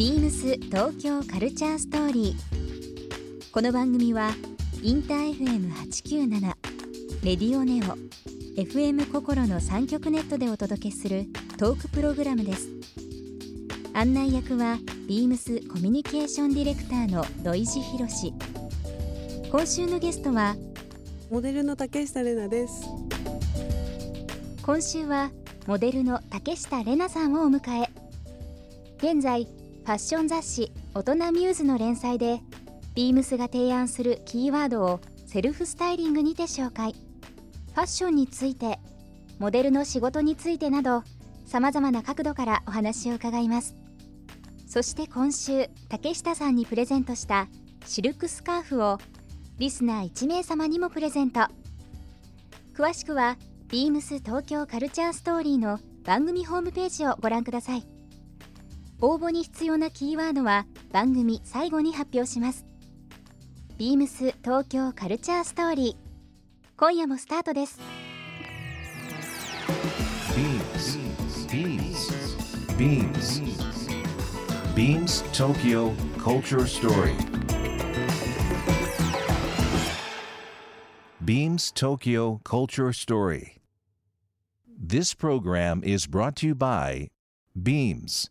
ビームス東京カルチャーストーリー。この番組はインター FM897 レディオネオ FM 心の3極ネットでお届けするトークプログラムです。案内役はビームスコミュニケーションディレクターの土井博志今週のゲストはモデルの竹下玲奈です。今週はモデルの竹下玲奈さんをお迎え。現在ファッション雑誌大人ミューズの連載でビームスが提案するキーワードをセルフスタイリングにて紹介。ファッションについてモデルの仕事についてなどさまざまな角度からお話を伺います。そして今週竹下さんにプレゼントしたシルクスカーフをリスナー1名様にもプレゼント。詳しくはビームス東京カルチャーストーリーの番組ホームページをご覧ください。応募に必要なキーワードは番組最後に発表します。ビームス東京カルチャーストーリー。今夜もスタートです。ビームス、ビームス、ビームス、ビーム東京カルチャーストーリー。ビームス東京カルチャーストーリー。This program is brought to you by Beams.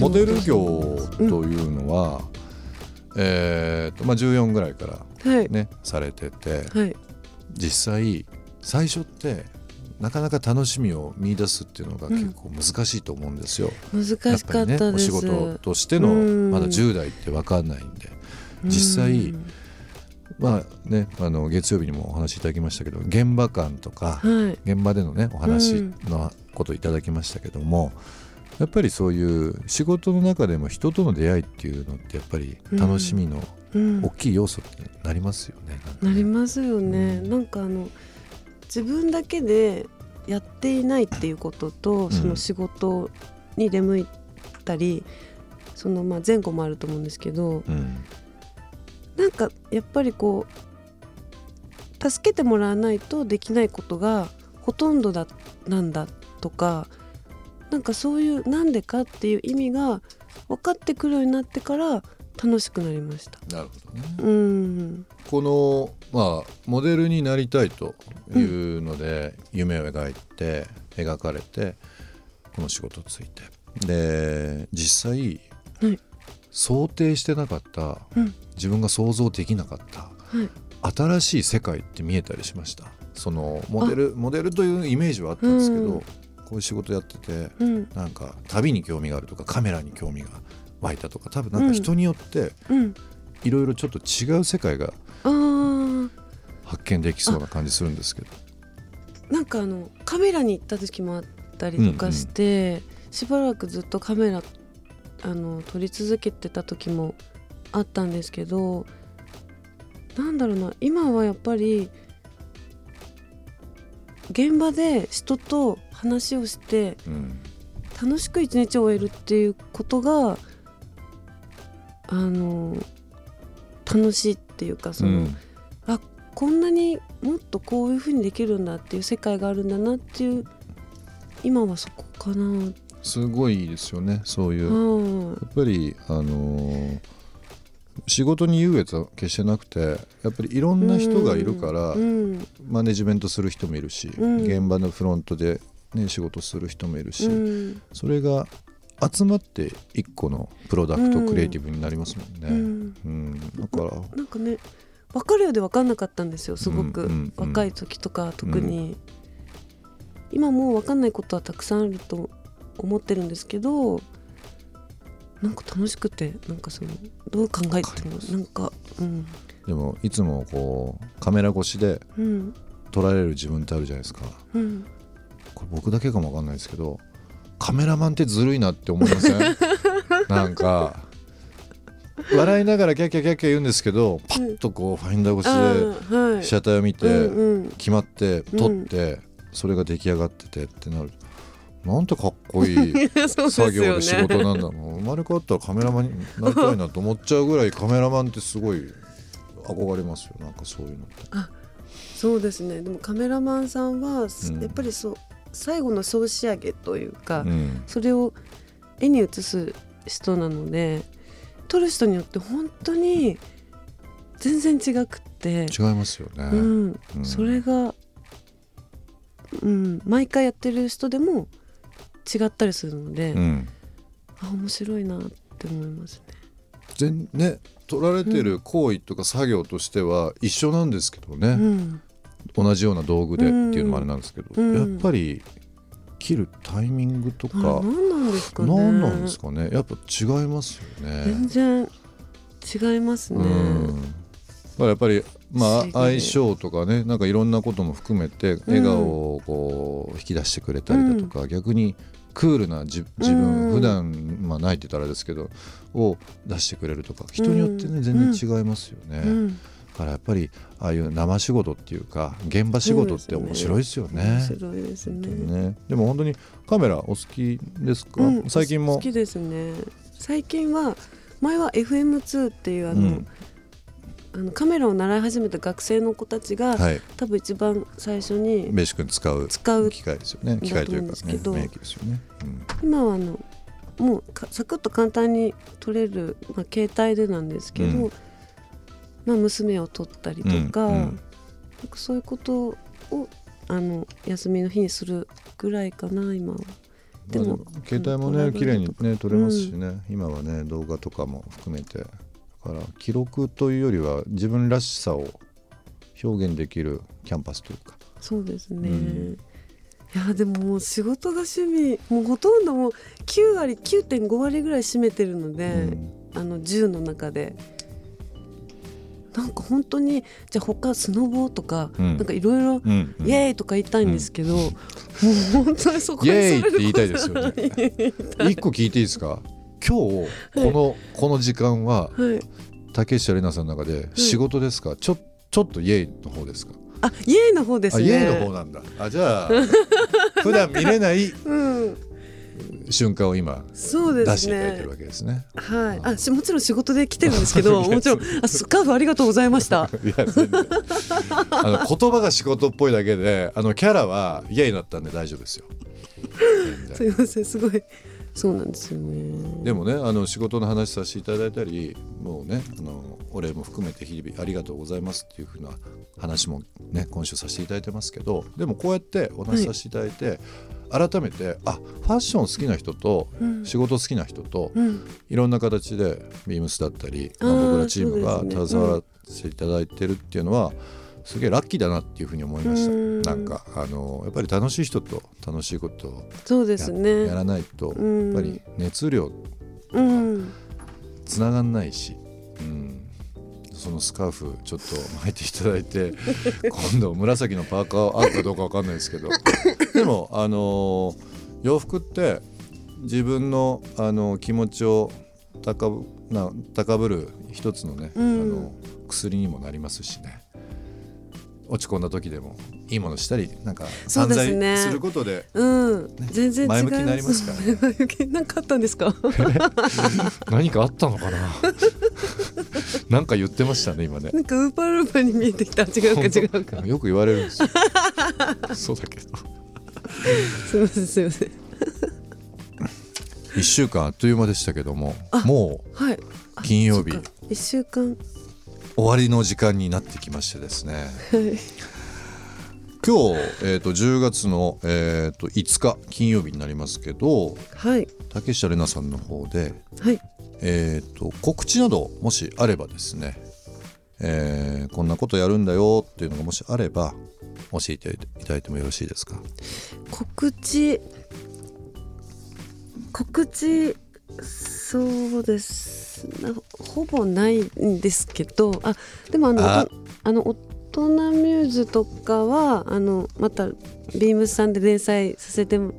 モデル業というのは、えーとまあ、14ぐらいから、はい、ね、されててはい。実際最初ってなかなか楽しみを見出すっていうのが結構難しいと思うんですよ。難しかったね、お仕事としてのうん。まだ10代って分かんないんで実際うんまあねあの月曜日にもお話しいただきましたけど現場感とかはい。現場でのねお話うん。のことをいただきましたけども、やっぱりそういう仕事の中でも人との出会いっていうのってやっぱり楽しみのうん大きい要素ってなりますよね。なんかねなりますよね、うん。なんかあの自分だけでやっていないっていうことと、ん。その仕事に出向いたりそのまあ前後もあると思うんですけどうん。なんかやっぱりこう助けてもらわないとできないことがほとんどだなんだとかなんかそういうなんでかっていう意味が分かってくるようになってから楽しくなりました。なるほどね。うん。このまあモデルになりたいというので夢を描いて描かれてこの仕事について。で実際、はい。想定してなかった、うん。自分が想像できなかったはい。新しい世界って見えたりしました。そのモデルモデルというイメージはあったんですけど、うんこういう仕事やっててうん。なんか旅に興味があるとかカメラに興味が湧いたとか多分なんか人によってうん。いろいろちょっと違う世界が発見できそうな感じするんですけど。なんかあのカメラに行った時もあったりとかして、しばらくずっとカメラあの撮り続けてた時もあったんですけどなんだろうな今はやっぱり現場で人と話をしてうん楽しく一日を終えるっていうことがあの楽しいっていうかその、うん。こんなにもっとこういう風にできるんだっていう世界があるんだなっていう今はそこかな。すごいですよねそういう、やはっぱりあのー仕事に優越は決してなくてやっぱりいろんな人がいるから、うんマネジメントする人もいるし、うん。現場のフロントで、ね、仕事する人もいるし、うん。それが集まって一個のプロダクト、うん。クリエイティブになりますもんうね。ん。うん。だからなんかね分かるようで分かんなかったんですよすごく、うんうんうん。若い時とか特に、今もう分かんないことはたくさんあると思ってるんですけどなんか楽しくてなんかそのどう考えてもなんかうん。でもいつもこうカメラ越しでうん。撮られる自分ってあるじゃないですか。うん。これ僕だけかもわかんないですけどカメラマンってずるいなって思いません？なんか笑いながらキャッキャキャッキャ言うんですけどパッとこうファインダー越しで被写体を見て決まって撮ってそれが出来上がっててってなるなんてかっこいい 作業で仕事なんだろう生まれ変わったらカメラマンになりたいなと思っちゃうぐらいカメラマンってすごい憧れますよ。なんかそういうのって。そうですね。でもカメラマンさんは、うん。やっぱりそう最後の総仕上げというか、うん。それを絵に写す人なので撮る人によって本当に全然違くって、違いますよね。うん。うん。それが、うん、毎回やってる人でも違ったりするので、うんあ面白いなって思いますね。全ね取られてる行為とか作業としては一緒なんですけどね、うん同じような道具でっていうのもあれなんですけど、うんやっぱり切るタイミングとあか何なんですかね。何なんですかねやっぱ違いますよ全ね。然違いますね。うんだからやっぱりまあ相性とかねなんかいろんなことも含めて笑顔をこう引き出してくれたりだとか、逆にクールな自自分、うん。普段まあないってたらですけどを出してくれるとか人によってね、全然違いますよね。うん。だからやっぱりああいう生仕事っていうか現場仕事って面白いですよね。面白いですね。ね。でも本当にカメラお好きですか、うん最近も。好きですね。最近は前は FM2 っていうあの、うんあのカメラを習い始めた学生の子たちが、はい。多分一番最初にベーシックに使う使う機械ですよね。機械というかね免疫ですよね。うん。今はあのもうかサクッと簡単に撮れる、まあ、携帯でなんですけど、うん。まあ、娘を撮ったりとか,、うんうん。なんかそういうことをあの休みの日にするぐらいかな今は。でもまあ携帯もうんね綺麗にね撮れますしね、今はね動画とかも含めて。だから記録というよりは自分らしさを表現できるキャンパスというか。そうですね、うん。いやでももう仕事が趣味もうほとんどもう9割9.5割ぐらい占めてるので、うん。あの10の中で。なんか本当にじゃあ他スノボーとか、うん。なんかいろいろイエーイとか言いたいんですけど、もう本当にそこイエーイにそれるって言いたいですよね。こ と一個聞いていいですか？今日この、この時間ははい、竹下玲奈さんの中で仕事ですか、ちょちょっとイエーイの方ですか？あイエーイの方ですね。あイエーイの方なんだ。あじゃあ 普段見れないうん。瞬間を今そうです出していただいてねるわけですね。はい。あしもちろん仕事で来てるんですけど もちろんあスカーフありがとうございました。いや全然。あの言葉が仕事っぽいだけであのキャラはイエーイだったんで大丈夫ですよ。すいませんすごいそうなんですよね。でもねあの仕事の話させていただいたりもうねあのお礼も含めて日々ありがとうございますっていうふうな話もね今週させていただいてますけどでもこうやってお話しさせていただいて、改めてあファッション好きな人とうん。仕事好きな人とうん。いろんな形でビームスだったり、ま僕らチームが携わらせていただいてるっていうのは、すげえラッキーだなっていうふうに思いました。うん。なんかあのやっぱり楽しい人と楽しいことをそうでや,、すね。やらないと、うん。やっぱり熱量うん。つながんないし、うん、そのスカーフちょっと巻いていただいて 今度紫のパーカー合うかどうかわかんないですけど。でもあの洋服って自分のあの気持ちを高ぶな高ぶる一つのね、うん。あの薬にもなりますしね落ち込んだ時でもいいものしたりなんか散財することでうん、全然前向きになりますからね。前向きなんかあったんですか？何かあったのかな？なんか言ってましたね今ね。なんかウーパールーパーに見えてきた。違うか違うか。よく言われるんですよ。そうだけど。すいませんすいません。1週間あっという間でしたけどもあもはい。あ金曜日。一週間。う終わりの時間になってきましてですね。はい。今日、えー、と10月の、えー、と5日金曜日になりますけどはい。竹下玲奈さんの方で、はい。えー、と告知などもしあればですね、えーこんなことやるんだよっていうのがもしあれば教えていただいてもよろしいですか？告知告知そうです。なほぼないんですけどあでもあのあ。あの大人ミューズとかはあのまたビームスさんで連載させても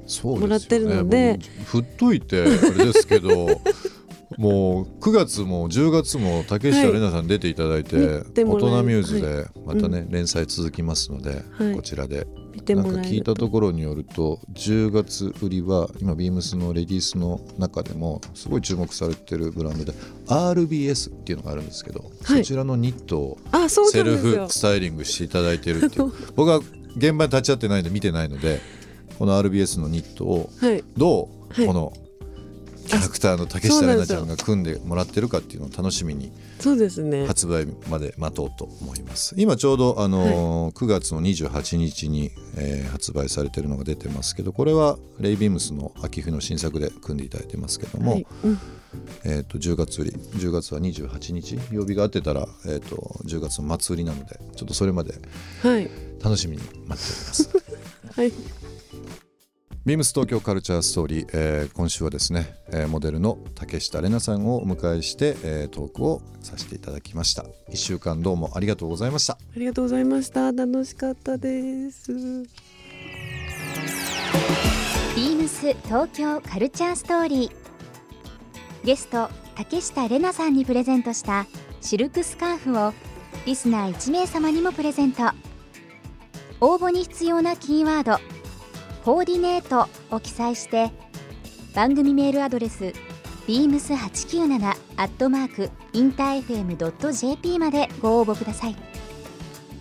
らってるので。僕振っといてあれですけど もう9月も10月も竹下玲奈さん出ていただいて、見てもらえ大人ミューズでまたね、は連載続きますので、はい。こちらで見てなんか聞いもらえると。たところによると10月売りは今ビームスのレディースの中でもすごい注目されてるブランドで RBS っていうのがあるんですけど、はい。そちらのニットをセルフスタイリングしていただいてるっていう。僕は現場に立ち会ってないんで見てないのでこの RBS のニットをはい。どうはい。このキャラクターの竹下玲奈ちゃんが組んでもらってるかっていうのを楽しみにそうですね。発売まで待とうと思います。今ちょうど、あのー9月の28日に、えー発売されてるのが出てますけどこれはレイビームスの秋冬の新作で組んでいただいてますけども、はい。うん。えー、と10月売り10月は28日曜日が合ってたら、えー、と10月の末売りなのでちょっとそれまではい。楽しみに待っております。はいビームス東京カルチャーストーリー、えー今週はですね、えーモデルの竹下玲奈さんをお迎えして、えートークをさせていただきました。1週間どうもありがとうございました。ありがとうございました。楽しかったです。ビームス東京カルチャーストーリー。ゲスト竹下玲奈さんにプレゼントしたシルクスカーフをリスナー1名様にもプレゼント。応募に必要なキーワード「コーディネート」を記載して番組メールアドレス beams897 アットマークインター FM.jp までご応募ください。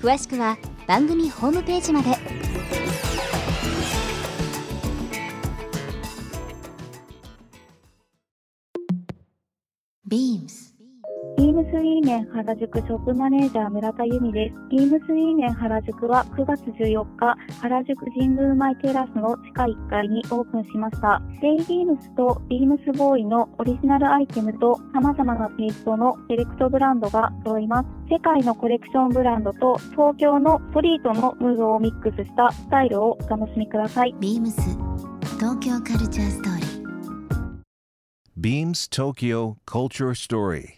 詳しくは番組ホームページまで。ムスイーメン原宿ショップマネージャー村田由美です。ビームスイーメン原宿は9月14日、原宿神宮前テラスの地下1階にオープンしました。デイビームスとビームスボーイのオリジナルアイテムと様々なテイストのセレクトブランドが揃います。世界のコレクションブランドと東京のストリートのムードをミックスしたスタイルをお楽しみください。ビームス東京カルチャーストーリー Beams Tokyo Culture Story.